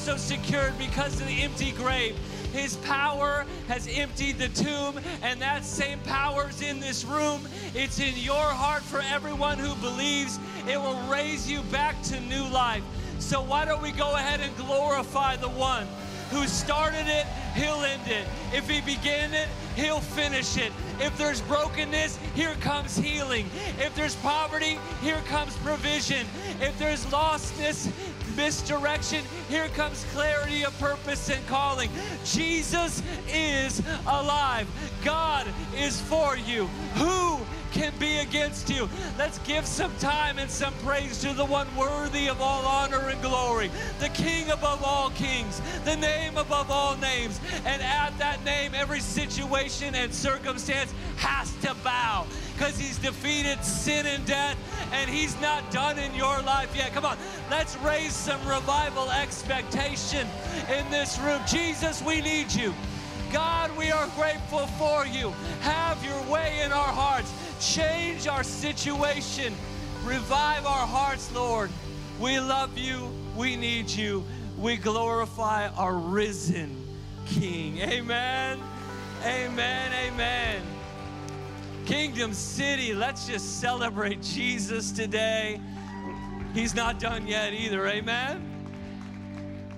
also secured because of the empty grave. His power has emptied the tomb, and that same power is in this room. It's in your heart for everyone who believes. It will raise you back to new life. So, why don't we go ahead and glorify the one who started it, he'll end it. If he began it, he'll finish it. If there's brokenness, here comes healing. If there's poverty, here comes provision. If there's lostness, misdirection, here comes clarity of purpose and calling. Jesus is alive. God is for you. Who can be against you. Let's give some time and some praise to the one worthy of all honor and glory, the King above all kings, the name above all names. And at that name, every situation and circumstance has to bow because he's defeated sin and death and he's not done in your life yet. Come on, let's raise some revival expectation in this room. Jesus, we need you. God, we are grateful for you. Have your way in our hearts. Change our situation. Revive our hearts, Lord. We love you. We need you. We glorify our risen King. Amen. Amen. Amen. Kingdom City, let's just celebrate Jesus today. He's not done yet either. Amen.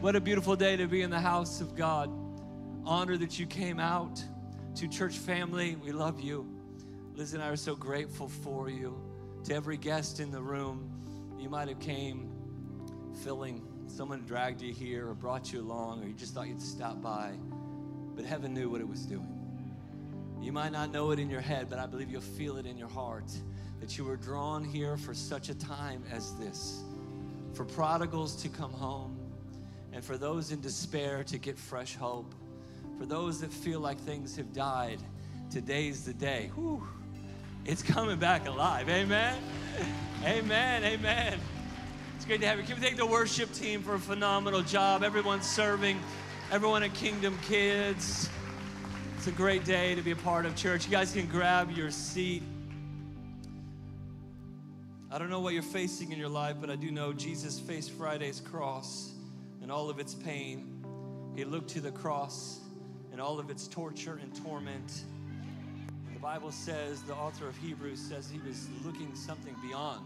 What a beautiful day to be in the house of God. Honor that you came out to church family. We love you. Liz and I are so grateful for you. To every guest in the room, you might have came feeling someone dragged you here or brought you along or you just thought you'd stop by. But heaven knew what it was doing. You might not know it in your head, but I believe you'll feel it in your heart that you were drawn here for such a time as this. For prodigals to come home, and for those in despair to get fresh hope. For those that feel like things have died, today's the day. Whew. It's coming back alive. Amen. Amen. Amen. It's great to have you. Can we thank the worship team for a phenomenal job? Everyone serving, everyone at Kingdom Kids. It's a great day to be a part of church. You guys can grab your seat. I don't know what you're facing in your life, but I do know Jesus faced Friday's cross and all of its pain. He looked to the cross and all of its torture and torment. The Bible says, the author of Hebrews says he was looking something beyond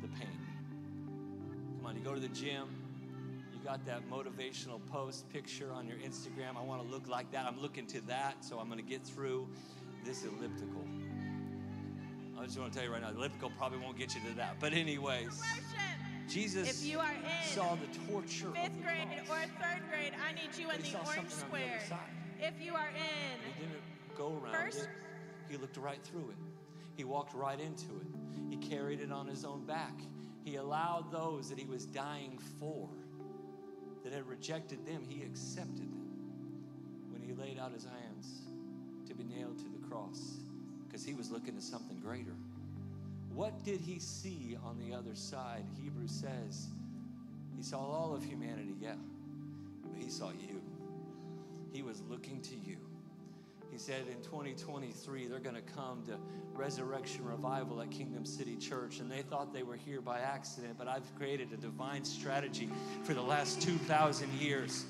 the pain. Come on, you go to the gym, got that motivational post picture on your Instagram. I want to look like that. I'm looking to that, so I'm going to get through this elliptical. I just want to tell you right now, the elliptical probably won't get you to that. But, anyways, Jesus if you are in saw the torture fifth grade cross. or third grade, I need you in the orange on the square. If you are in He didn't go around First- it. He looked right through it. He walked right into it. He carried it on his own back. He allowed those that he was dying for, that had rejected them, he accepted them when he laid out his hands to be nailed to the cross because he was looking at something greater. What did he see on the other side? Hebrews says he saw all of humanity, yeah, but he saw you. He was looking to you. He said in 2023, they're going to come to Resurrection Revival at Kingdom City Church. And they thought they were here by accident, but I've created a divine strategy for the last 2,000 years.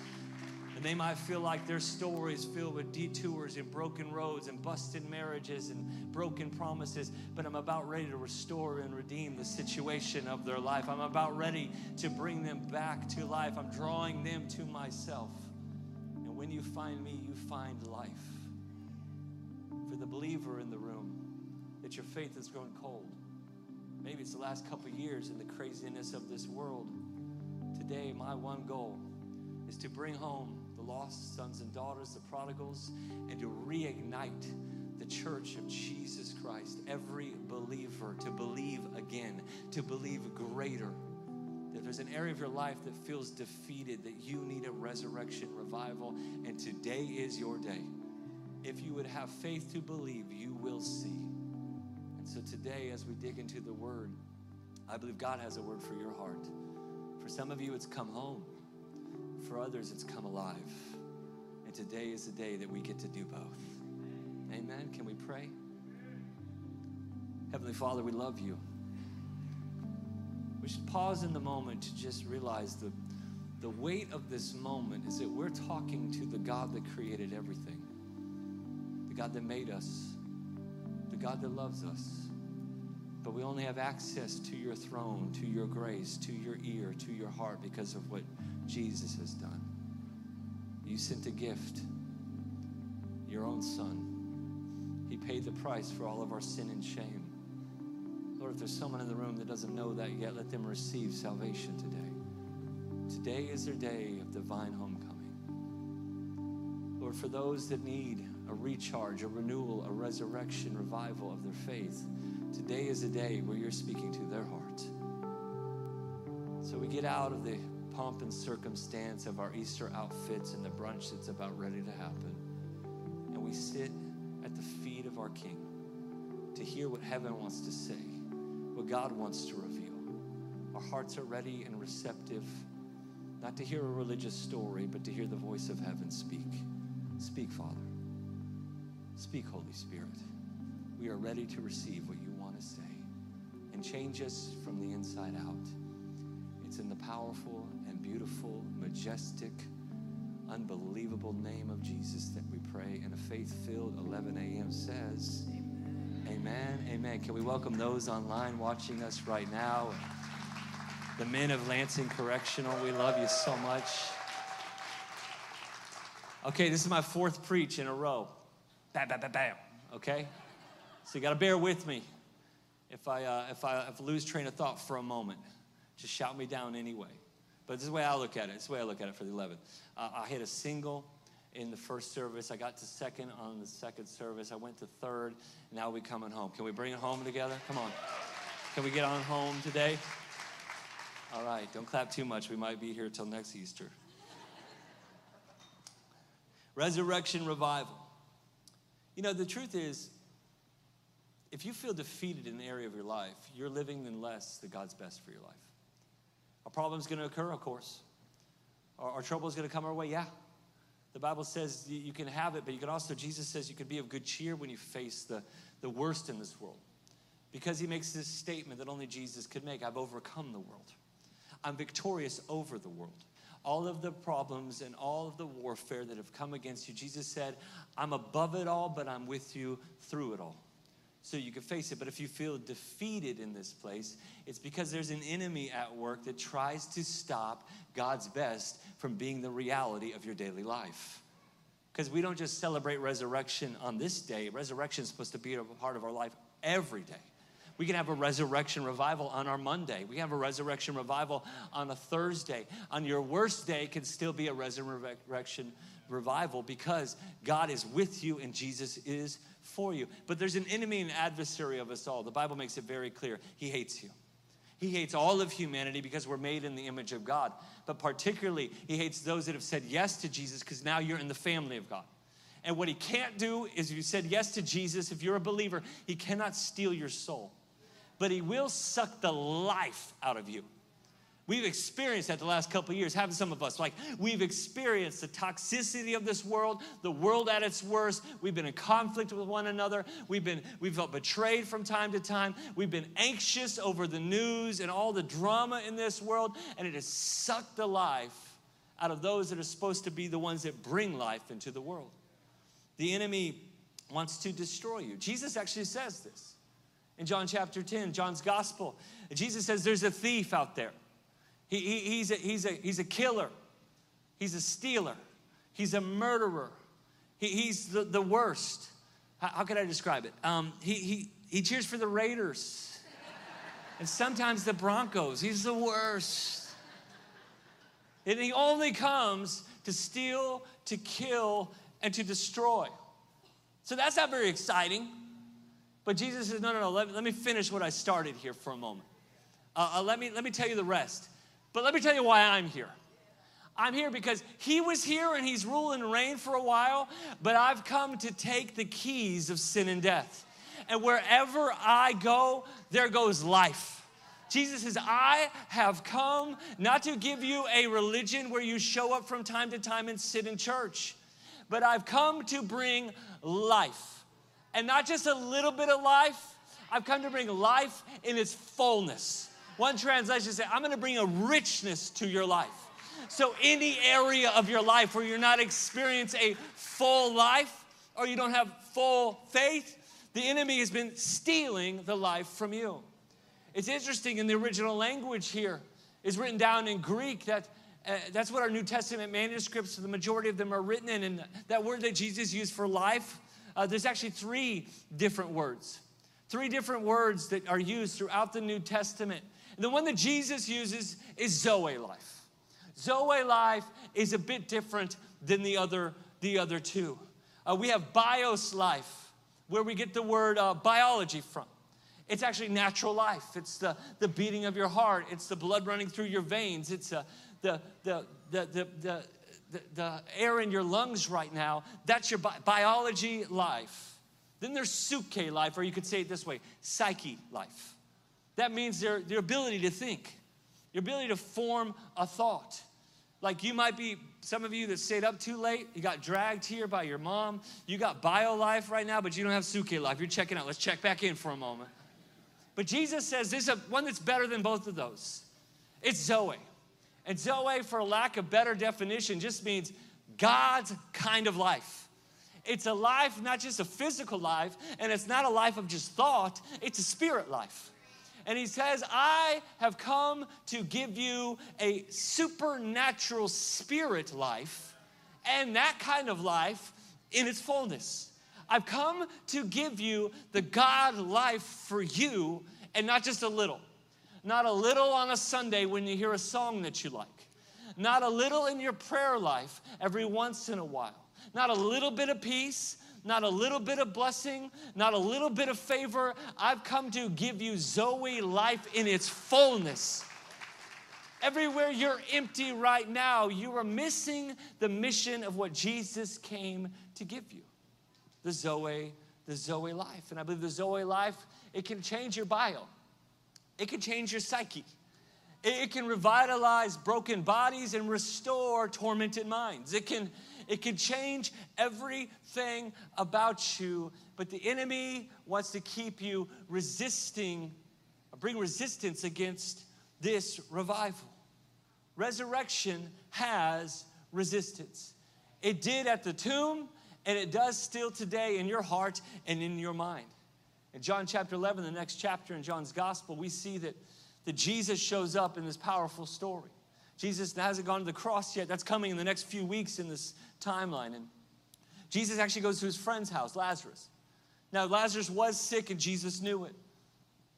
And they might feel like their story is filled with detours and broken roads and busted marriages and broken promises. But I'm about ready to restore and redeem the situation of their life. I'm about ready to bring them back to life. I'm drawing them to myself. And when you find me, you find life. The believer in the room, that your faith has grown cold. Maybe it's the last couple years in the craziness of this world. Today, my one goal is to bring home the lost sons and daughters, the prodigals, and to reignite the church of Jesus Christ, every believer, to believe again, to believe greater. If there's an area of your life that feels defeated, that you need a resurrection revival, and today is your day. If you would have faith to believe, you will see. And so today, as we dig into the word, I believe God has a word for your heart. For some of you, it's come home. For others, it's come alive. And today is the day that we get to do both. Amen. Can we pray? Heavenly Father, we love you. We should pause in the moment to just realize the, the weight of this moment is that we're talking to the God that created everything, God that made us, the God that loves us. But we only have access to your throne, to your grace, to your ear, to your heart because of what Jesus has done. You sent a gift, your own son. He paid the price for all of our sin and shame. Lord, if there's someone in the room that doesn't know that yet, let them receive salvation today. Today is their day of divine homecoming. Lord, for those that need a recharge, a renewal, a resurrection, revival of their faith, today is a day where you're speaking to their heart. So we get out of the pomp and circumstance of our Easter outfits and the brunch that's about ready to happen. And we sit at the feet of our King to hear what heaven wants to say, what God wants to reveal. Our hearts are ready and receptive, not to hear a religious story, but to hear the voice of heaven speak. Speak, Father. Speak, Holy Spirit. We are ready to receive what you want to say and change us from the inside out. It's in the powerful and beautiful, majestic, unbelievable name of Jesus that we pray. And a faith filled 11 a.m. says, Amen. Amen. Amen. Can we welcome those online watching us right now? The men of Lansing Correctional, we love you so much. Okay, this is my fourth preach in a row. Bam, bam, bam, bam. Okay? So you got to bear with me if I, uh, if, I, if I lose train of thought for a moment. Just shout me down anyway. But this is the way I look at it. This is the way I look at it for the 11th. Uh, I hit a single in the first service. I got to second on the second service. I went to third. Now we coming home. Can we bring it home together? Come on. Can we get on home today? All right. Don't clap too much. We might be here till next Easter. Resurrection revival. You know, the truth is, if you feel defeated in an area of your life, you're living in less than God's best for your life. A problem's to occur, of course. Our, our trouble is to come our way, yeah. The Bible says you can have it, but you can also, Jesus says you can be of good cheer when you face the, the worst in this world. Because he makes this statement that only Jesus could make I've overcome the world, I'm victorious over the world. All of the problems and all of the warfare that have come against you, Jesus said, I'm above it all, but I'm with you through it all so you can face it. But if you feel defeated in this place, it's because there's an enemy at work that tries to stop God's best from being the reality of your daily life. Because we don't just celebrate resurrection on this day, resurrection is supposed to be a part of our life every day. We can have a resurrection revival on our Monday. We can have a resurrection revival on a Thursday. On your worst day can still be a resurrection revival because God is with you and Jesus is for you. But there's an enemy and adversary of us all. The Bible makes it very clear. He hates you. He hates all of humanity because we're made in the image of God. But particularly, he hates those that have said yes to Jesus because now you're in the family of God. And what he can't do is if you said yes to Jesus, if you're a believer, he cannot steal your soul. But he will suck the life out of you. We've experienced that the last couple years, haven't some of us? Like, we've experienced the toxicity of this world, the world at its worst. We've been in conflict with one another. We've been, we've felt betrayed from time to time. We've been anxious over the news and all the drama in this world, and it has sucked the life out of those that are supposed to be the ones that bring life into the world. The enemy wants to destroy you. Jesus actually says this in John chapter 10, John's gospel. Jesus says, There's a thief out there. He, he, he's, a, he's, a, he's a killer. He's a stealer. He's a murderer. He, he's the, the worst. How, how could I describe it? Um, he, he, he cheers for the Raiders and sometimes the Broncos. He's the worst. And he only comes to steal, to kill, and to destroy. So that's not very exciting. But Jesus says, no, no, no, let, let me finish what I started here for a moment. Uh, uh, let, me, let me tell you the rest. But let me tell you why I'm here. I'm here because he was here and he's ruling and reign for a while, but I've come to take the keys of sin and death. And wherever I go, there goes life. Jesus says, I have come not to give you a religion where you show up from time to time and sit in church, but I've come to bring life And not just a little bit of life, I've come to bring life in its fullness. One translation says, I'm gonna bring a richness to your life. So, any area of your life where you're not experiencing a full life or you don't have full faith, the enemy has been stealing the life from you. It's interesting in the original language here is written down in Greek that uh, that's what our New Testament manuscripts, the majority of them are written in. And that word that Jesus used for life, uh, there's actually three different words. Three different words that are used throughout the New Testament. And the one that Jesus uses is Zoe life. Zoe life is a bit different than the other, the other two. Uh, we have bios life, where we get the word uh, biology from. It's actually natural life. It's the, the beating of your heart. It's the blood running through your veins. It's uh, the, the, the, the, the, the, the air in your lungs right now. That's your bi- biology life. Then there's psuche life, or you could say it this way psyche life. That means their, their ability to think, your ability to form a thought. Like you might be, some of you that stayed up too late, you got dragged here by your mom, you got bio life right now, but you don't have psuche life. You're checking out. Let's check back in for a moment. But Jesus says there's a, one that's better than both of those. It's Zoe. And Zoe, for lack of better definition, just means God's kind of life. It's a life, not just a physical life, and it's not a life of just thought, it's a spirit life. And he says, I have come to give you a supernatural spirit life, and that kind of life in its fullness. I've come to give you the God life for you, and not just a little. Not a little on a Sunday when you hear a song that you like. Not a little in your prayer life every once in a while not a little bit of peace, not a little bit of blessing, not a little bit of favor. I've come to give you Zoe life in its fullness. Everywhere you're empty right now, you are missing the mission of what Jesus came to give you the Zoe, the Zoe life. And I believe the Zoe life, it can change your bio, it can change your psyche. It can revitalize broken bodies and restore tormented minds. It can it can change everything about you, but the enemy wants to keep you resisting, bring resistance against this revival. Resurrection has resistance. It did at the tomb, and it does still today in your heart and in your mind. In John chapter 11, the next chapter in John's gospel, we see that, that Jesus shows up in this powerful story. Jesus hasn't gone to the cross yet. That's coming in the next few weeks in this timeline. And Jesus actually goes to his friend's house, Lazarus. Now, Lazarus was sick and Jesus knew it.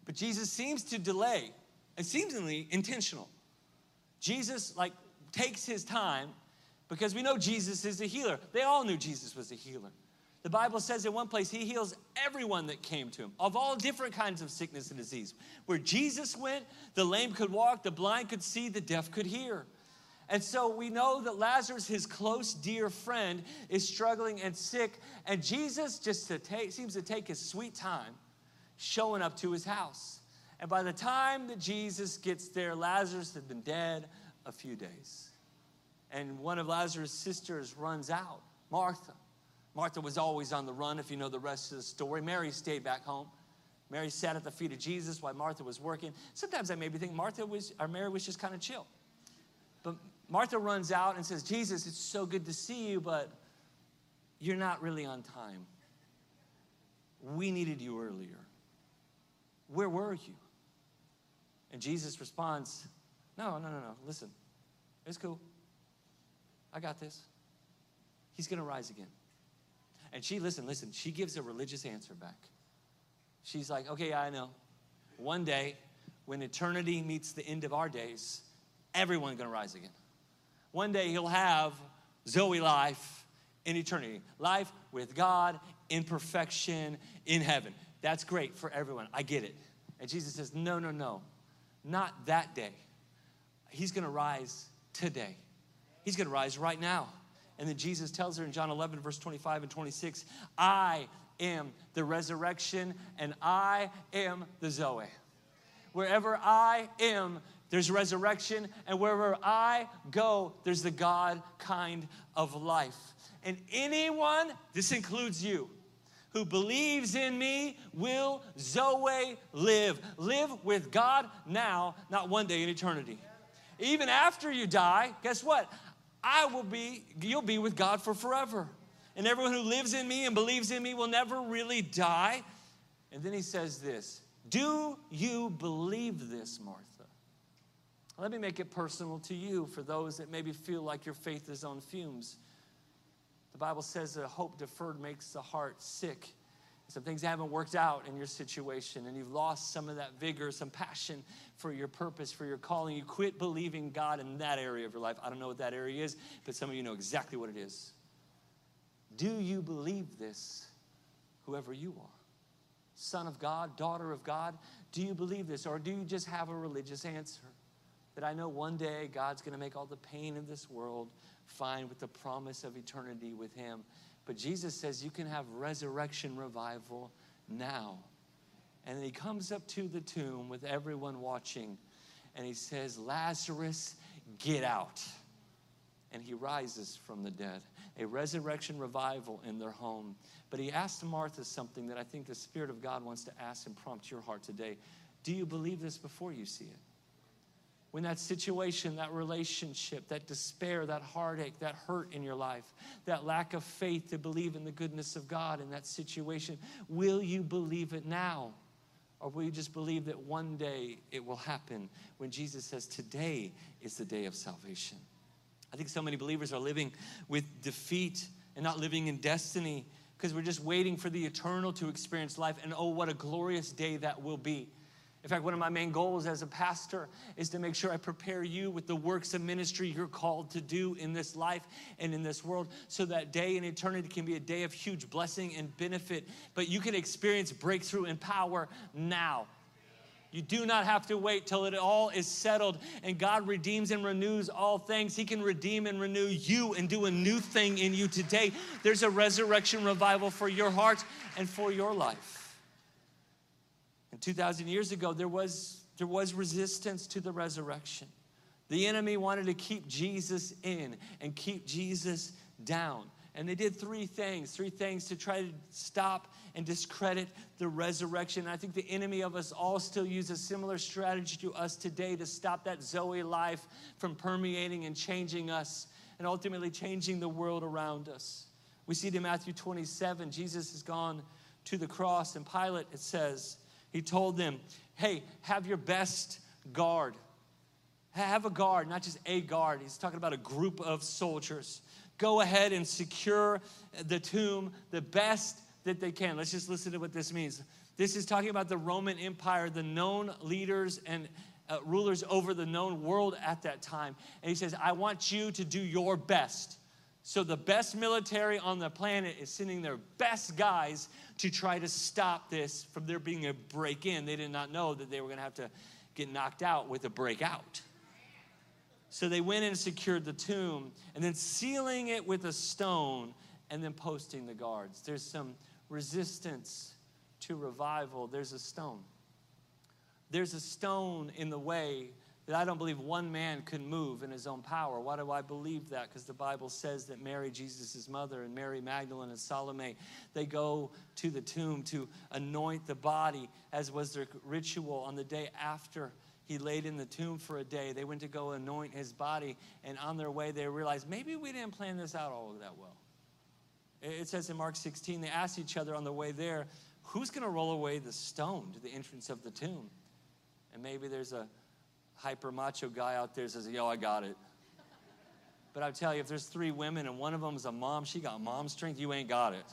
But Jesus seems to delay, and seemingly intentional. Jesus, like, takes his time because we know Jesus is a healer. They all knew Jesus was a healer. The Bible says in one place, He heals everyone that came to Him of all different kinds of sickness and disease. Where Jesus went, the lame could walk, the blind could see, the deaf could hear. And so we know that Lazarus, his close, dear friend, is struggling and sick. And Jesus just to take, seems to take his sweet time showing up to his house. And by the time that Jesus gets there, Lazarus had been dead a few days. And one of Lazarus' sisters runs out, Martha. Martha was always on the run, if you know the rest of the story. Mary stayed back home. Mary sat at the feet of Jesus while Martha was working. Sometimes I maybe think Martha was, or Mary was just kind of chill. But Martha runs out and says, Jesus, it's so good to see you, but you're not really on time. We needed you earlier. Where were you? And Jesus responds, No, no, no, no. Listen, it's cool. I got this. He's going to rise again. And she, listen, listen, she gives a religious answer back. She's like, Okay, I know. One day, when eternity meets the end of our days, everyone's to rise again. One day he'll have Zoe life in eternity, life with God in perfection in heaven. That's great for everyone. I get it. And Jesus says, No, no, no, not that day. He's gonna rise today. He's gonna rise right now. And then Jesus tells her in John 11, verse 25 and 26, I am the resurrection and I am the Zoe. Wherever I am, there's resurrection, and wherever I go, there's the God kind of life. And anyone, this includes you, who believes in me will Zoe live. Live with God now, not one day in eternity. Even after you die, guess what? I will be, you'll be with God for forever. And everyone who lives in me and believes in me will never really die. And then he says this Do you believe this, Martha? Let me make it personal to you for those that maybe feel like your faith is on fumes. The Bible says that hope deferred makes the heart sick. Some things haven't worked out in your situation, and you've lost some of that vigor, some passion for your purpose, for your calling. You quit believing God in that area of your life. I don't know what that area is, but some of you know exactly what it is. Do you believe this, whoever you are? Son of God, daughter of God, do you believe this? Or do you just have a religious answer? That I know one day God's gonna make all the pain of this world fine with the promise of eternity with Him. But Jesus says you can have resurrection revival now. And he comes up to the tomb with everyone watching and he says, Lazarus, get out. And he rises from the dead. A resurrection revival in their home. But he asked Martha something that I think the Spirit of God wants to ask and prompt your heart today. Do you believe this before you see it? When that situation, that relationship, that despair, that heartache, that hurt in your life, that lack of faith to believe in the goodness of God in that situation, will you believe it now? Or will you just believe that one day it will happen when Jesus says, Today is the day of salvation? I think so many believers are living with defeat and not living in destiny because we're just waiting for the eternal to experience life. And oh, what a glorious day that will be. In fact, one of my main goals as a pastor is to make sure I prepare you with the works of ministry you're called to do in this life and in this world so that day in eternity can be a day of huge blessing and benefit. But you can experience breakthrough and power now. You do not have to wait till it all is settled and God redeems and renews all things. He can redeem and renew you and do a new thing in you today. There's a resurrection revival for your heart and for your life. 2,000 years ago, there was, there was resistance to the resurrection. The enemy wanted to keep Jesus in and keep Jesus down. And they did three things, three things to try to stop and discredit the resurrection. And I think the enemy of us all still use a similar strategy to us today to stop that Zoe life from permeating and changing us and ultimately changing the world around us. We see it in Matthew 27. Jesus has gone to the cross, and Pilate, it says, he told them, hey, have your best guard. Have a guard, not just a guard. He's talking about a group of soldiers. Go ahead and secure the tomb the best that they can. Let's just listen to what this means. This is talking about the Roman Empire, the known leaders and uh, rulers over the known world at that time. And he says, I want you to do your best. So the best military on the planet is sending their best guys to try to stop this from there being a break in. They did not know that they were going to have to get knocked out with a breakout. So they went and secured the tomb and then sealing it with a stone and then posting the guards. There's some resistance to revival. There's a stone. There's a stone in the way that I don't believe one man could move in his own power. Why do I believe that? Because the Bible says that Mary, Jesus' mother, and Mary Magdalene and Salome, they go to the tomb to anoint the body, as was their ritual on the day after he laid in the tomb for a day. They went to go anoint his body, and on their way, they realized maybe we didn't plan this out all that well. It says in Mark 16, they asked each other on the way there, who's going to roll away the stone to the entrance of the tomb? And maybe there's a hyper macho guy out there says, Yo, I got it. But I tell you, if there's three women and one of them is a mom, she got mom strength, you ain't got it.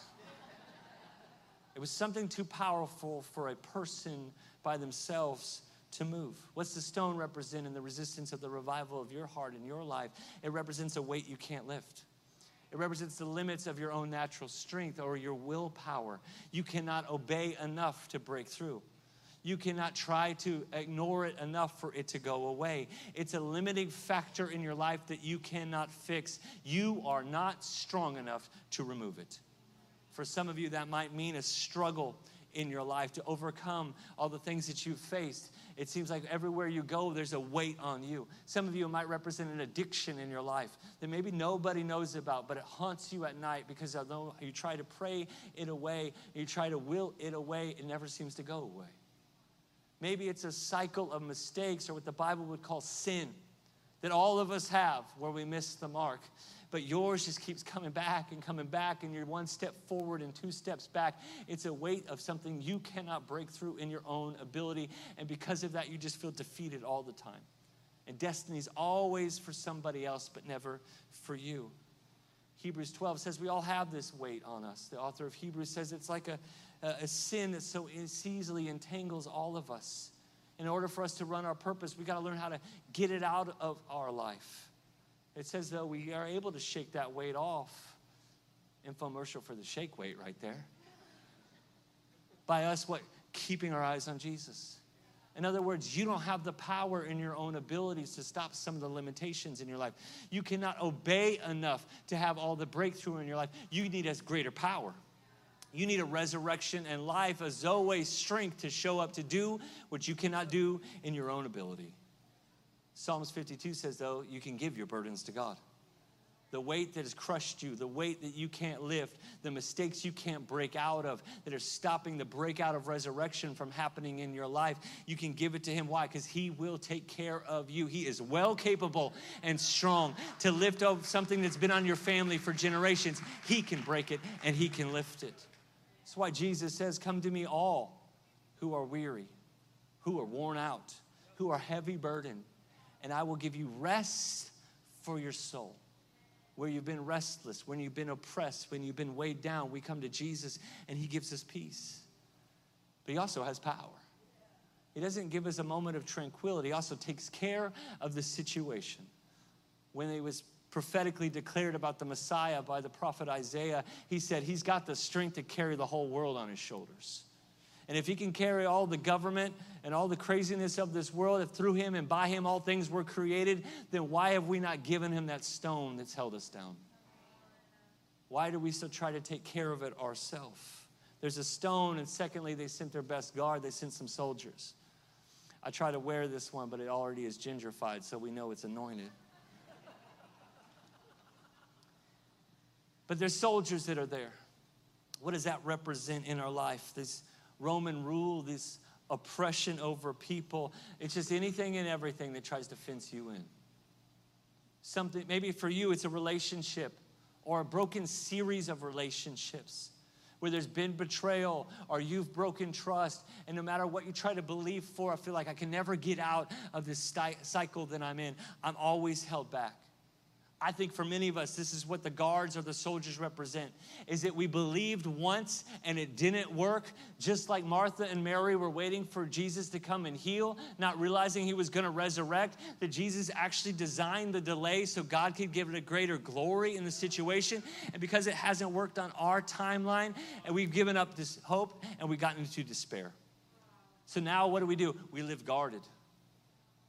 It was something too powerful for a person by themselves to move. What's the stone represent in the resistance of the revival of your heart and your life? It represents a weight you can't lift. It represents the limits of your own natural strength or your willpower. You cannot obey enough to break through. You cannot try to ignore it enough for it to go away. It's a limiting factor in your life that you cannot fix. You are not strong enough to remove it. For some of you, that might mean a struggle in your life, to overcome all the things that you've faced. It seems like everywhere you go, there's a weight on you. Some of you might represent an addiction in your life that maybe nobody knows about, but it haunts you at night because although you try to pray it away, you try to will it away, it never seems to go away. Maybe it's a cycle of mistakes or what the Bible would call sin that all of us have where we miss the mark. But yours just keeps coming back and coming back, and you're one step forward and two steps back. It's a weight of something you cannot break through in your own ability. And because of that, you just feel defeated all the time. And destiny's always for somebody else, but never for you. Hebrews 12 says we all have this weight on us. The author of Hebrews says it's like a, a, sin that so easily entangles all of us in order for us to run our purpose, we got to learn how to get it out of our life. It says, though, we are able to shake that weight off. Infomercial for the shake weight right there. By us, what? Keeping our eyes on Jesus. In other words, you don't have the power in your own abilities to stop some of the limitations in your life. You cannot obey enough to have all the breakthrough in your life. You need a greater power. You need a resurrection and life, a Zoe strength to show up to do what you cannot do in your own ability. Psalms 52 says, though, you can give your burdens to God. The weight that has crushed you, the weight that you can't lift, the mistakes you can't break out of that are stopping the breakout of resurrection from happening in your life, you can give it to Him. Why? Because He will take care of you. He is well capable and strong to lift up something that's been on your family for generations. He can break it and He can lift it. That's why Jesus says, Come to me, all who are weary, who are worn out, who are heavy burdened, and I will give you rest for your soul. Where you've been restless, when you've been oppressed, when you've been weighed down, we come to Jesus and He gives us peace. But He also has power. He doesn't give us a moment of tranquility, He also takes care of the situation. When He was prophetically declared about the Messiah by the prophet Isaiah, he said he's got the strength to carry the whole world on his shoulders. And if he can carry all the government and all the craziness of this world, if through him and by him all things were created, then why have we not given him that stone that's held us down? Why do we still try to take care of it ourselves? There's a stone, and secondly, they sent their best guard, they sent some soldiers. I try to wear this one, but it already is gingerfied, so we know it's anointed. But there's soldiers that are there. What does that represent in our life? This Roman rule, this oppression over people. It's just anything and everything that tries to fence you in. Something, maybe for you, it's a relationship or a broken series of relationships where there's been betrayal or you've broken trust. And no matter what you try to believe for, I feel like I can never get out of this cycle that I'm in. I'm always held back. I think for many of us, this is what the guards or the soldiers represent is that we believed once and it didn't work, just like Martha and Mary were waiting for Jesus to come and heal, not realizing he was going to resurrect, that Jesus actually designed the delay so God could give it a greater glory in the situation. And because it hasn't worked on our timeline, and we've given up this hope and we've gotten into despair. So now what do we do? We live guarded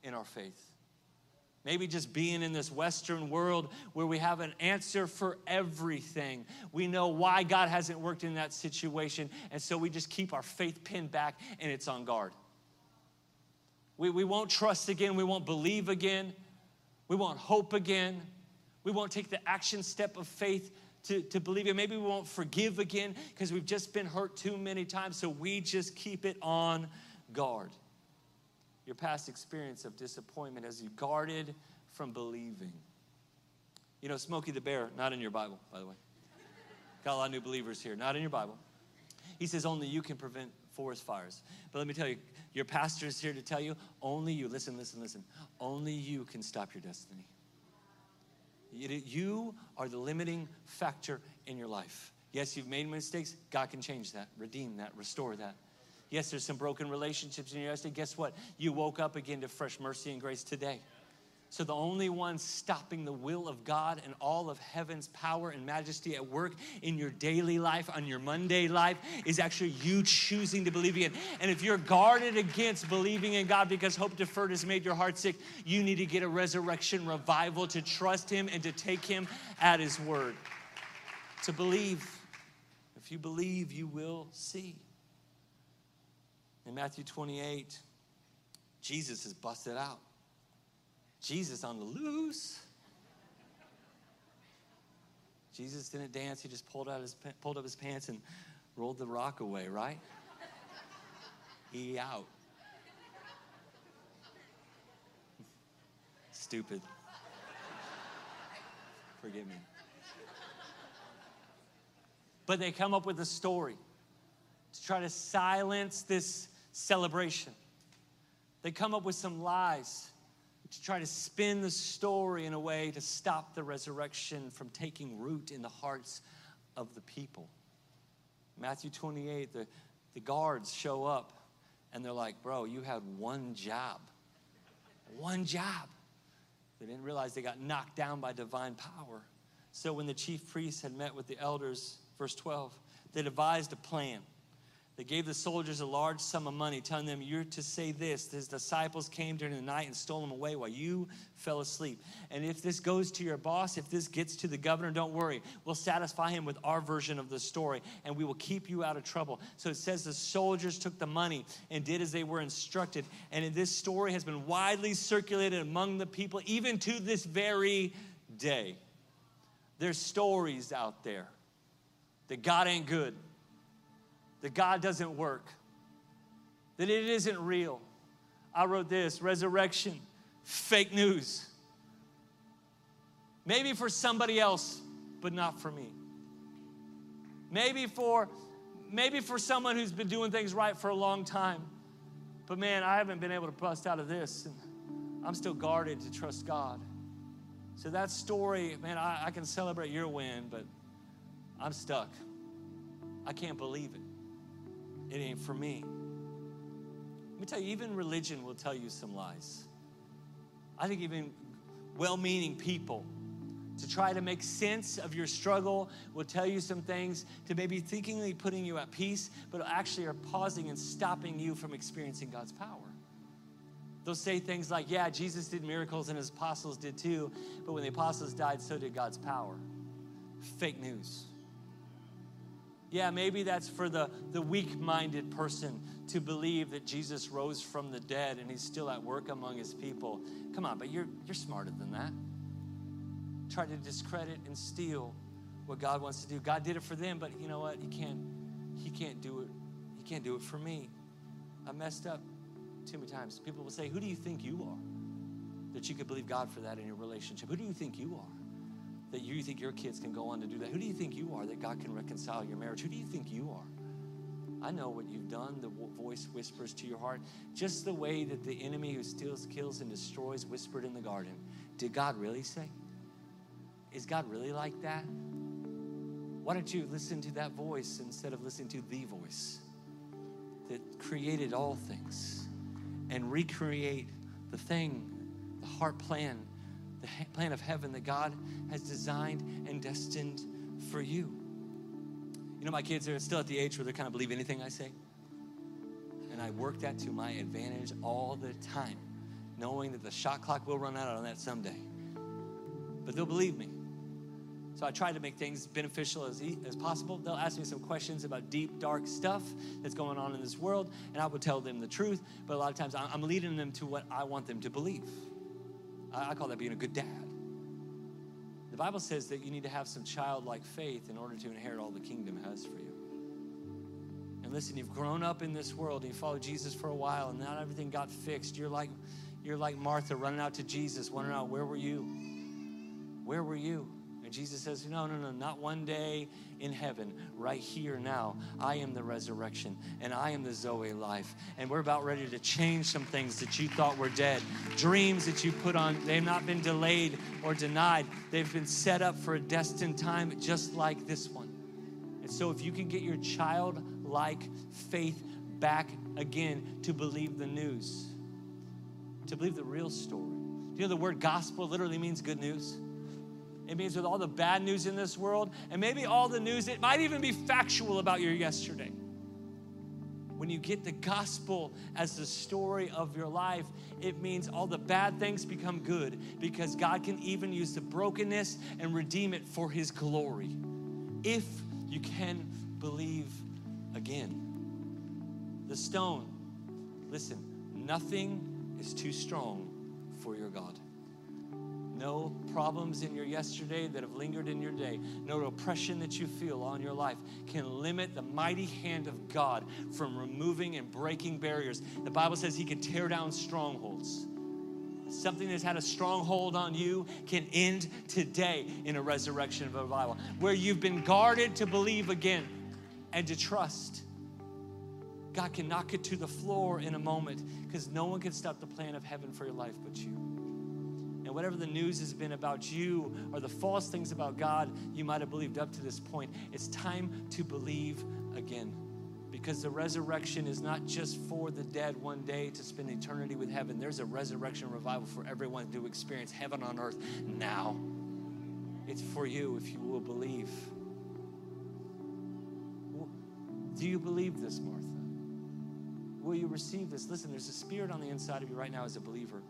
in our faith. Maybe just being in this Western world where we have an answer for everything. We know why God hasn't worked in that situation, and so we just keep our faith pinned back and it's on guard. We, we won't trust again, we won't believe again, we won't hope again, we won't take the action step of faith to, to believe it. Maybe we won't forgive again because we've just been hurt too many times, so we just keep it on guard your past experience of disappointment as you guarded from believing. You know, Smokey the Bear, not in your Bible, by the way. Got a lot of new believers here, not in your Bible. He says only you can prevent forest fires. But let me tell you, your pastor is here to tell you only you, listen, listen, listen, only you can stop your destiny. You are the limiting factor in your life. Yes, you've made mistakes. God can change that, redeem that, restore that. Yes, there's some broken relationships in your yesterday. Guess what? You woke up again to fresh mercy and grace today. So, the only one stopping the will of God and all of heaven's power and majesty at work in your daily life, on your Monday life, is actually you choosing to believe in. And if you're guarded against believing in God because hope deferred has made your heart sick, you need to get a resurrection revival to trust Him and to take Him at His word. To believe. If you believe, you will see. In Matthew 28, Jesus is busted out. Jesus on the loose. Jesus didn't dance, he just pulled, out his, pulled up his pants and rolled the rock away, right? he out. Stupid. Forgive me. But they come up with a story to try to silence this celebration. They come up with some lies to try to spin the story in a way to stop the resurrection from taking root in the hearts of the people. Matthew 28, the, the guards show up and they're like, Bro, you had one job. One job. They didn't realize they got knocked down by divine power. So when the chief priests had met with the elders, verse 12, they devised a plan they gave the soldiers a large sum of money, telling them, You're to say this. His disciples came during the night and stole him away while you fell asleep. And if this goes to your boss, if this gets to the governor, don't worry. We'll satisfy him with our version of the story, and we will keep you out of trouble. So it says the soldiers took the money and did as they were instructed. And this story has been widely circulated among the people, even to this very day. There's stories out there that God ain't good that God doesn't work, that it isn't real. I wrote this resurrection, fake news. Maybe for somebody else, but not for me. Maybe for maybe for someone who's been doing things right for a long time. But man, I haven't been able to bust out of this. And I'm still guarded to trust God. So that story, man, I, I can celebrate your win, but I'm stuck. I can't believe it it ain't for me. Let me tell you, even religion will tell you some lies. I think even well meaning people to try to make sense of your struggle will tell you some things to maybe thinkingly putting you at peace, but actually are pausing and stopping you from experiencing God's power. They'll say things like, Yeah, Jesus did miracles and his apostles did too, but when the apostles died, so did God's power. Fake news. Yeah, maybe that's for the, the weak minded person to believe that Jesus rose from the dead and he's still at work among his people. Come on, but you're, you're smarter than that. Try to discredit and steal what God wants to do. God did it for them, but you know what? He can't, he can't do it. He can't do it for me. I messed up too many times. People will say, Who do you think you are? That you could believe God for that in your relationship. Who do you think you are? That you think your kids can go on to do that? Who do you think you are that God can reconcile your marriage? Who do you think you are? I know what you've done. The voice whispers to your heart, just the way that the enemy who steals, kills, and destroys whispered in the garden. Did God really say? Is God really like that? Why don't you listen to that voice instead of listening to the voice that created all things and recreate the thing, the heart plan the plan of heaven that God has designed and destined for you. You know, my kids are still at the age where they kind of believe anything I say. And I work that to my advantage all the time, knowing that the shot clock will run out on that someday. But they'll believe me. So I try to make things beneficial as, as possible. They'll ask me some questions about deep, dark stuff that's going on in this world, and I will tell them the truth. But a lot of times I'm leading them to what I want them to believe. I call that being a good dad. The Bible says that you need to have some childlike faith in order to inherit all the kingdom has for you. And listen, you've grown up in this world and you followed Jesus for a while and not everything got fixed. You're like you're like Martha running out to Jesus, wondering out where were you? Where were you? And Jesus says, No, no, no, not one day in heaven, right here now. I am the resurrection and I am the Zoe life. And we're about ready to change some things that you thought were dead. Dreams that you put on, they've not been delayed or denied. They've been set up for a destined time, just like this one. And so, if you can get your childlike faith back again to believe the news, to believe the real story. Do you know the word gospel literally means good news? It means with all the bad news in this world, and maybe all the news, it might even be factual about your yesterday. When you get the gospel as the story of your life, it means all the bad things become good because God can even use the brokenness and redeem it for His glory. If you can believe again. The stone Listen, nothing is too strong for your God. No problems in your yesterday that have lingered in your day, no oppression that you feel on your life can limit the mighty hand of God from removing and breaking barriers. The Bible says He can tear down strongholds. Something that's had a stronghold on you can end today in a resurrection of revival, where you've been guarded to believe again and to trust. God can knock it to the floor in a moment because no one can stop the plan of heaven for your life but you. And whatever the news has been about you or the false things about God you might have believed up to this point, it's time to believe again. Because the resurrection is not just for the dead one day to spend eternity with heaven. There's a resurrection revival for everyone to experience heaven on earth now. It's for you if you will believe. Do you believe this, Martha? Will you receive this? Listen, there's a spirit on the inside of you right now as a believer.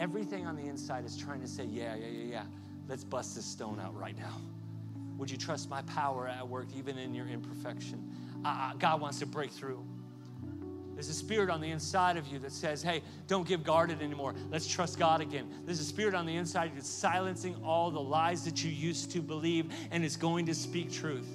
Everything on the inside is trying to say, Yeah, yeah, yeah, yeah. Let's bust this stone out right now. Would you trust my power at work even in your imperfection? Uh, God wants to break through. There's a spirit on the inside of you that says, hey, don't give guarded anymore. Let's trust God again. There's a spirit on the inside that's silencing all the lies that you used to believe and is going to speak truth.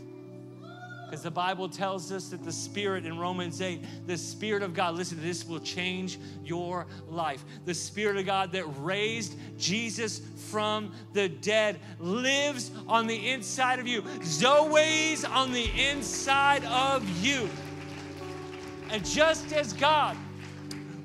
The Bible tells us that the Spirit in Romans 8, the Spirit of God, listen, this will change your life. The Spirit of God that raised Jesus from the dead lives on the inside of you. Zoe's on the inside of you. And just as God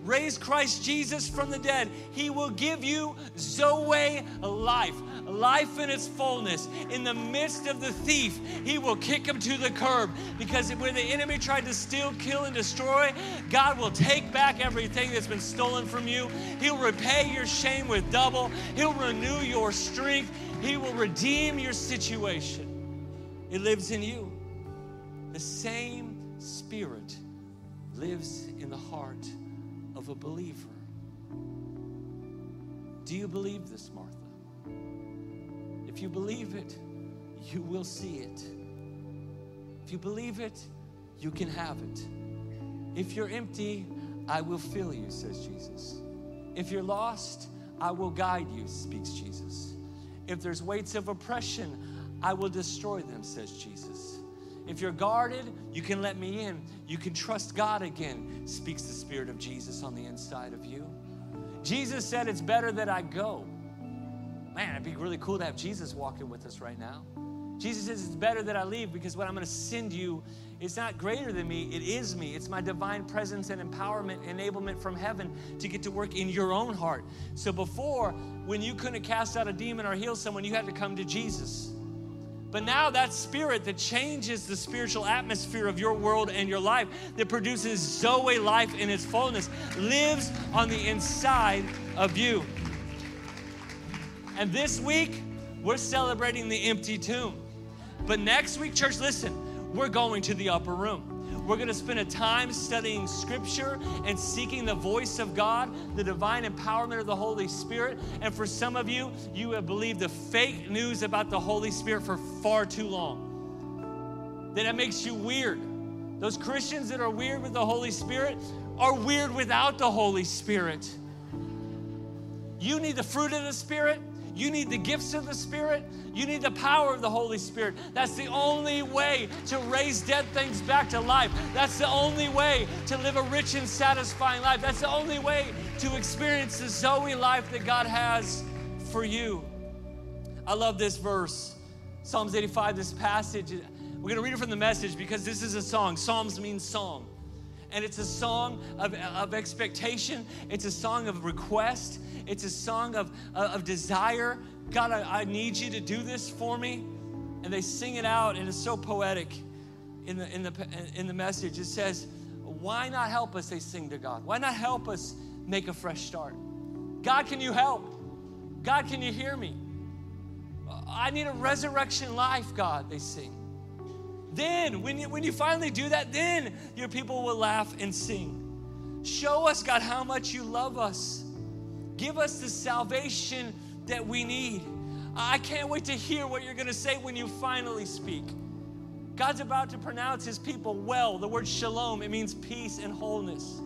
raised Christ Jesus from the dead, He will give you Zoe life, life in its fullness. In the midst of the thief, He will kick him to the curb because where the enemy tried to steal, kill, and destroy, God will take back everything that's been stolen from you. He'll repay your shame with double, He'll renew your strength, He will redeem your situation. It lives in you. The same Spirit lives in the heart of a believer. Do you believe this, Martha? If you believe it, you will see it. If you believe it, you can have it. If you're empty, I will fill you, says Jesus. If you're lost, I will guide you, speaks Jesus. If there's weights of oppression, I will destroy them, says Jesus. If you're guarded, you can let me in. You can trust God again, speaks the Spirit of Jesus on the inside of you. Jesus said, It's better that I go. Man, it'd be really cool to have Jesus walking with us right now. Jesus says, It's better that I leave because what I'm going to send you is not greater than me, it is me. It's my divine presence and empowerment, enablement from heaven to get to work in your own heart. So before, when you couldn't cast out a demon or heal someone, you had to come to Jesus. But now that spirit that changes the spiritual atmosphere of your world and your life, that produces Zoe life in its fullness, lives on the inside of you. And this week, we're celebrating the empty tomb. But next week, church, listen, we're going to the upper room. We're going to spend a time studying scripture and seeking the voice of God, the divine empowerment of the Holy Spirit. And for some of you, you have believed the fake news about the Holy Spirit for far too long. That it makes you weird. Those Christians that are weird with the Holy Spirit are weird without the Holy Spirit. You need the fruit of the Spirit. You need the gifts of the Spirit. You need the power of the Holy Spirit. That's the only way to raise dead things back to life. That's the only way to live a rich and satisfying life. That's the only way to experience the Zoe life that God has for you. I love this verse, Psalms 85, this passage. We're going to read it from the message because this is a song. Psalms means song. And it's a song of, of expectation, it's a song of request, it's a song of, uh, of desire. God, I, I need you to do this for me. And they sing it out, and it's so poetic in the, in the, in the message. It says, Why not help us? They sing to God. Why not help us make a fresh start? God, can you help? God, can you hear me? I need a resurrection life, God, they sing. Then, when you, when you finally do that, then your people will laugh and sing. Show us, God, how much you love us. Give us the salvation that we need. I can't wait to hear what you're going to say when you finally speak. God's about to pronounce his people well. The word shalom, it means peace and wholeness.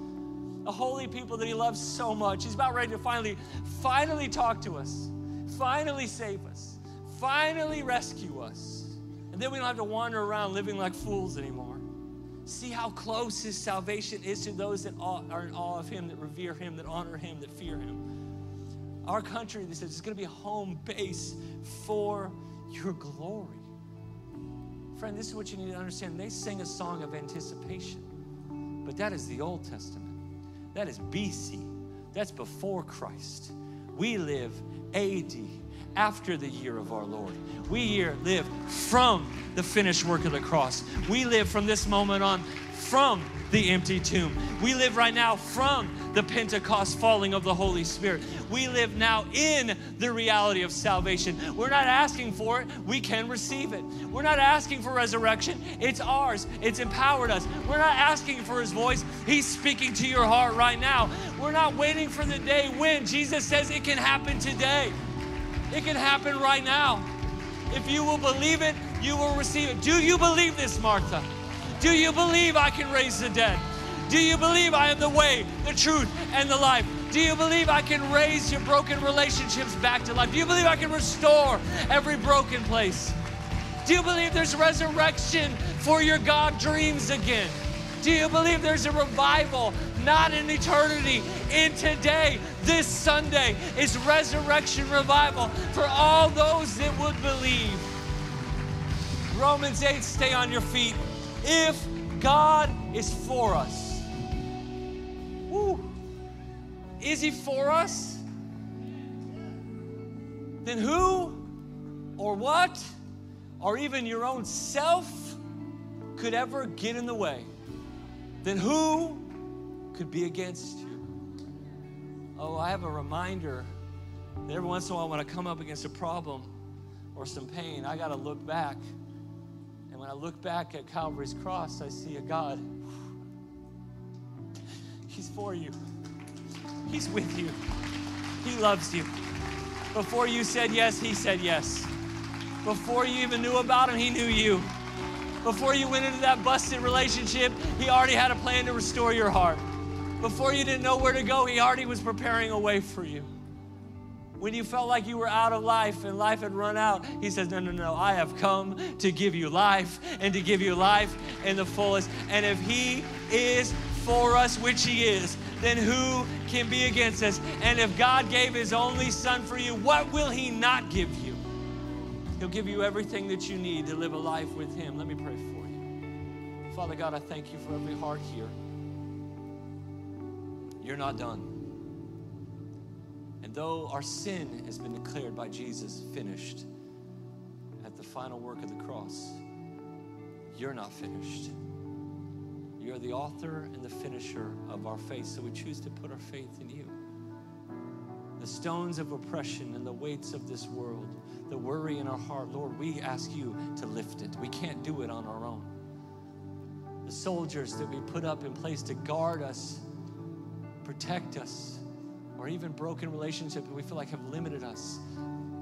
a holy people that He loves so much. He's about ready to finally, finally talk to us, finally save us, finally rescue us. And then we don't have to wander around living like fools anymore. See how close His salvation is to those that are in awe of Him, that revere Him, that honor Him, that fear Him. Our country, this is going to be a home base for your glory. Friend, this is what you need to understand. They sing a song of anticipation, but that is the Old Testament. That is BC. That's before Christ. We live AD, after the year of our Lord. We here live from the finished work of the cross. We live from this moment on from the empty tomb. We live right now from the Pentecost falling of the Holy Spirit. We live now in the reality of salvation. We're not asking for it, we can receive it. We're not asking for resurrection, it's ours. It's empowered us. We're not asking for His voice, He's speaking to your heart right now. We're not waiting for the day when Jesus says it can happen today. It can happen right now. If you will believe it, you will receive it. Do you believe this, Martha? Do you believe I can raise the dead? Do you believe I am the way, the truth, and the life? Do you believe I can raise your broken relationships back to life? Do you believe I can restore every broken place? Do you believe there's resurrection for your God dreams again? Do you believe there's a revival, not in eternity, in today? This Sunday is resurrection revival for all those that would believe. Romans 8, stay on your feet. If God is for us, woo, is He for us? Then who or what or even your own self could ever get in the way? Then who could be against you? Oh, I have a reminder that every once in a while when I come up against a problem or some pain, I got to look back And when I look back at Calvary's cross, I see a God. He's for you, He's with you, He loves you. Before you said yes, He said yes. Before you even knew about Him, He knew you. Before you went into that busted relationship, He already had a plan to restore your heart. Before you didn't know where to go, He already was preparing a way for you when you felt like you were out of life and life had run out, He says, No, no, no, I have come to give you life and to give you life in the fullest. And if He is for us, which He is, then who can be against us? And if God gave His only Son for you, what will He not give you? He'll give you everything that you need to live a life with Him. Let me pray for you. Father God, I thank you for every heart here. You're not done And though our sin has been declared by Jesus finished at the final work of the cross, you're not finished. You're the author and the finisher of our faith, so we choose to put our faith in you. The stones of oppression and the weights of this world, the worry in our heart, Lord, we ask you to lift it. We can't do it on our own. The soldiers that we put up in place to guard us, protect us, or even broken relationships that we feel like have limited us,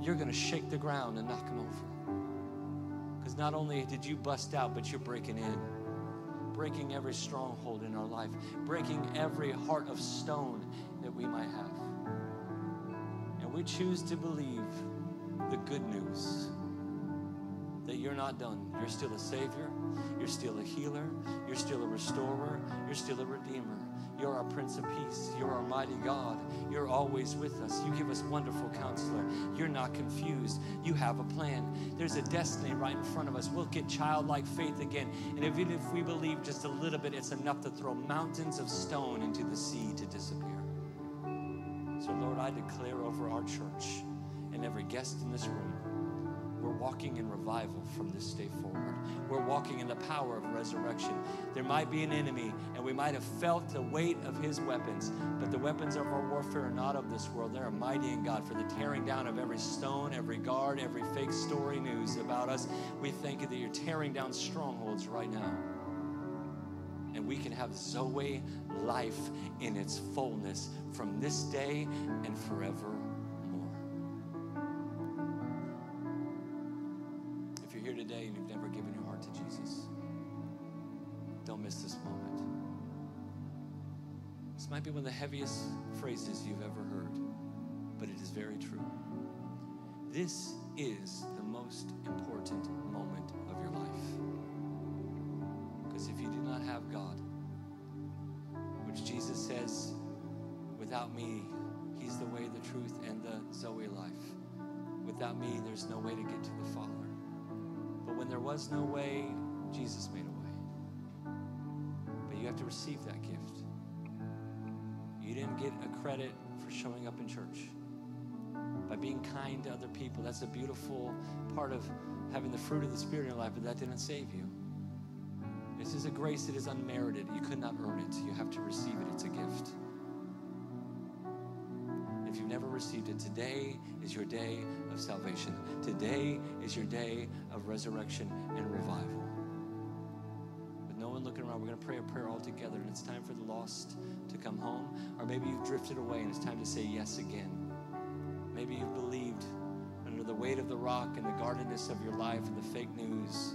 you're going to shake the ground and knock them over. Because not only did you bust out, but you're breaking in, breaking every stronghold in our life, breaking every heart of stone that we might have. And we choose to believe the good news that you're not done. You're still a Savior, you're still a healer, you're still a restorer, you're still a redeemer. You're our Prince of Peace. You're our mighty God. You're always with us. You give us wonderful counselor. You're not confused. You have a plan. There's a destiny right in front of us. We'll get childlike faith again. And even if we believe just a little bit, it's enough to throw mountains of stone into the sea to disappear. So, Lord, I declare over our church and every guest in this room walking in revival from this day forward. We're walking in the power of resurrection. There might be an enemy, and we might have felt the weight of his weapons, but the weapons of our warfare are not of this world. They are mighty in God for the tearing down of every stone, every guard, every fake story news about us. We thank you that you're tearing down strongholds right now. And we can have Zoe life in its fullness from this day and forever. One of the heaviest phrases you've ever heard, but it is very true. This is the most important moment of your life. Because if you do not have God, which Jesus says, without me, He's the way, the truth, and the Zoe life. Without me, there's no way to get to the Father. But when there was no way, Jesus made a way. But you have to receive that gift. You didn't get a credit for showing up in church. By being kind to other people, that's a beautiful part of having the fruit of the Spirit in your life, but that didn't save you. This is a grace that is unmerited. You could not earn it. You have to receive it. It's a gift. If you've never received it, today is your day of salvation. Today is your day of resurrection and revival. It's time for the lost to come home. Or maybe you've drifted away and it's time to say yes again. Maybe you've believed under the weight of the rock and the guardedness of your life and the fake news.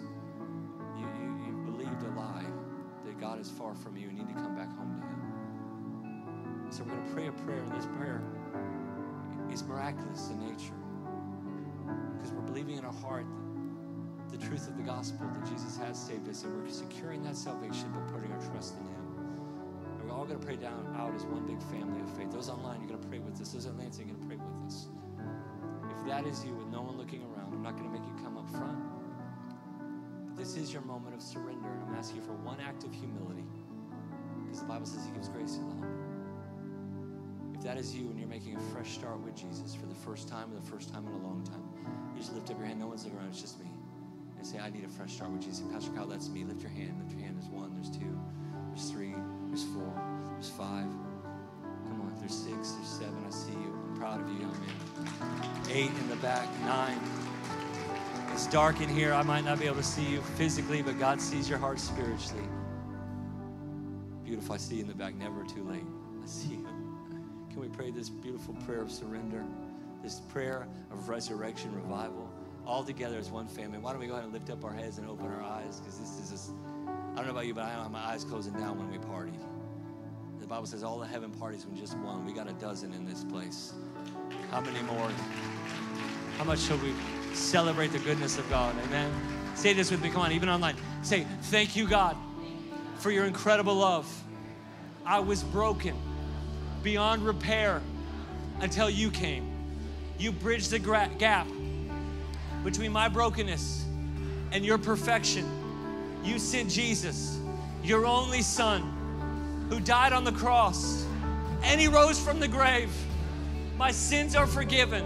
You, you, you believed a lie that God is far from you and you need to come back home to Him. So we're going to pray a prayer, and this prayer is miraculous in nature because we're believing in our heart the truth of the gospel that Jesus has saved us, and we're securing that salvation by putting our trust in Him. Going to pray down out as one big family of faith. Those online, you're going to pray with us. Those at Lansing, you're going to pray with us. If that is you, with no one looking around, I'm not going to make you come up front. But this is your moment of surrender, I'm asking you for one act of humility, because the Bible says He gives grace to the humble. If that is you and you're making a fresh start with Jesus for the first time or the first time in a long time, you just lift up your hand. No one's looking around, it's just me. And say, I need a fresh start with Jesus. Pastor Kyle, that's me. Lift your hand. Lift your hand. There's one, there's two, Eight in the back, nine. It's dark in here. I might not be able to see you physically, but God sees your heart spiritually. Beautiful. I see you in the back. Never too late. I see you. Can we pray this beautiful prayer of surrender, this prayer of resurrection, revival, all together as one family? Why don't we go ahead and lift up our heads and open our eyes? Because this is just, I don't know about you, but I have my eyes closing down when we party. The Bible says all the heaven parties when just one. We got a dozen in this place. How many more? How much shall we celebrate the goodness of God? Amen. Say this with me. Come on, even online. Say, Thank you, God, for your incredible love. I was broken beyond repair until you came. You bridged the gra- gap between my brokenness and your perfection. You sent Jesus, your only Son, who died on the cross, and He rose from the grave. My sins are forgiven.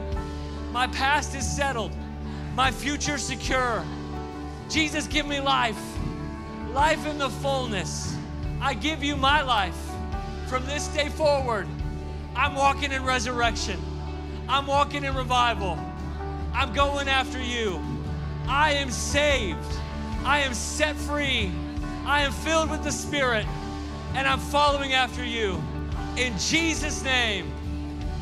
My past is settled. My future secure. Jesus, give me life, life in the fullness. I give you my life. From this day forward, I'm walking in resurrection. I'm walking in revival. I'm going after you. I am saved. I am set free. I am filled with the Spirit, and I'm following after you. In Jesus' name,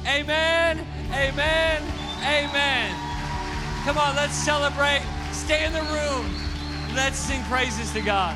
amen, amen, amen. Come on, let's celebrate. Stay in the room. Let's sing praises to God.